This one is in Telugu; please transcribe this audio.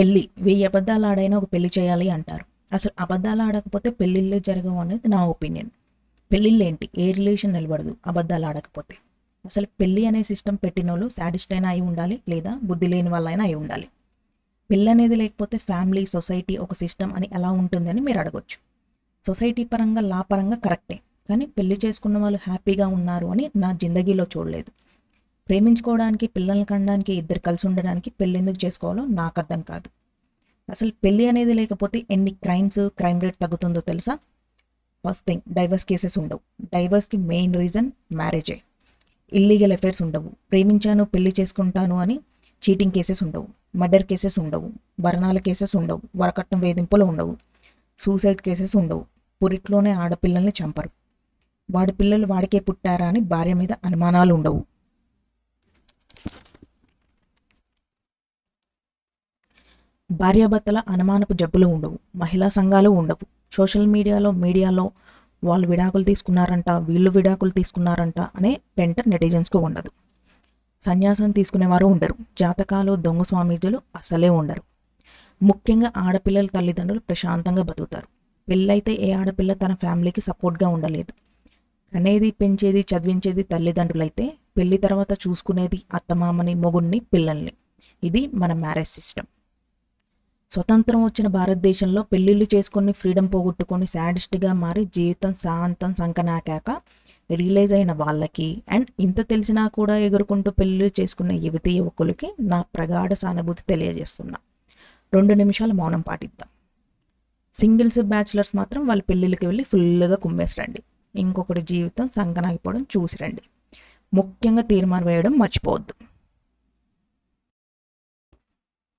పెళ్ళి వెయ్యి అబద్ధాలు ఆడైనా ఒక పెళ్ళి చేయాలి అంటారు. అసలు అబద్ధాలు ఆడకపోతే పెళ్ళిళ్ళే జరగవు అనేది నా ఒపీనియన్. పెళ్ళిళ్ళు ఏంటి? ఏ రిలేషన్ నిలబడదు అబద్ధాలు ఆడకపోతే అసలు పెళ్ళి అనే సిస్టమ్ పెట్టిన వాళ్ళు సాటిస్డ్ అయినా అయి ఉండాలి లేదా బుద్ధి లేని వాళ్ళైనా అయి ఉండాలి. పెళ్ళి అనేది లేకపోతే ఫ్యామిలీ సొసైటీ ఒక సిస్టమ్ అని ఎలా ఉంటుందని మీరు అడగొచ్చు. సొసైటీ పరంగా లా పరంగా కరెక్టే. కానీ పెళ్ళి చేసుకున్న వాళ్ళు హ్యాపీగా ఉన్నారు అని నా జిందగీలో చూడలేదు. ప్రేమించుకోవడానికి పిల్లల్ని కనడానికి ఇద్దరు కలిసి ఉండడానికి పెళ్ళి ఎందుకు చేసుకోవాలో నాకు అర్థం కాదు. అసలు పెళ్ళి అనేది లేకపోతే ఎన్ని క్రైమ్స్ క్రైమ్ రేట్ తగ్గుతుందో తెలుసా? ఫస్ట్ థింగ్ డైవర్స్ కేసెస్ ఉండవు. డైవర్స్కి మెయిన్ రీజన్ మ్యారేజే. ఇల్లీగల్ అఫైర్స్ ఉండవు. ప్రేమించాను పెళ్ళి చేసుకుంటాను అని చీటింగ్ కేసెస్ ఉండవు. మర్డర్ కేసెస్ ఉండవు. భరణాల కేసెస్ ఉండవు. వరకట్నం వేధింపులు ఉండవు. సూసైడ్ కేసెస్ ఉండవు. పురిట్లోనే ఆడపిల్లల్ని చంపరు. వాడి పిల్లలు వాడికే పుట్టారా అని భార్య మీద అనుమానాలు ఉండవు. భార్యాభర్తల అనుమానపు జబ్బులు ఉండవు. మహిళా సంఘాలు ఉండవు. సోషల్ మీడియాలో మీడియాలో వాళ్ళు విడాకులు తీసుకున్నారంట వీళ్ళు విడాకులు తీసుకున్నారంట అనే పెంట నెటిజన్స్కు ఉండదు. సన్యాసం తీసుకునేవారు ఉండరు. జాతకాలు దొంగ స్వామీజులు అసలే ఉండరు. ముఖ్యంగా ఆడపిల్లల తల్లిదండ్రులు ప్రశాంతంగా బతుకుతారు. పెళ్ళైతే ఏ ఆడపిల్ల తన ఫ్యామిలీకి సపోర్ట్గా ఉండలేదు. కనేది పెంచేది చదివించేది తల్లిదండ్రులైతే పెళ్ళి తర్వాత చూసుకునేది అత్తమామని మొగుణ్ణి పిల్లల్ని. ఇది మన మ్యారేజ్ సిస్టమ్. స్వతంత్రం వచ్చిన భారతదేశంలో పెళ్ళిళ్ళు చేసుకొని ఫ్రీడమ్ పోగొట్టుకొని శాడిస్ట్గా మారి జీవితం శాంతం సంకనాకాక రియలైజ్ అయిన వాళ్ళకి అండ్ ఇంత తెలిసినా కూడా ఎగురుకుంటూ పెళ్ళిళ్ళు చేసుకున్న యువతి యువకులకి నా ప్రగాఢ సానుభూతి తెలియజేస్తున్నా. రెండు నిమిషాలు మౌనం పాటిద్దాం. సింగిల్స్ బ్యాచులర్స్ మాత్రం వాళ్ళ పెళ్ళిళ్ళకి వెళ్ళి ఫుల్గా కుమ్మేసి రండి ఇంకొకటి జీవితం సంకనాగిపోవడం చూసిరండి. ముఖ్యంగా తీర్మానం వేయడం మర్చిపోవద్దు.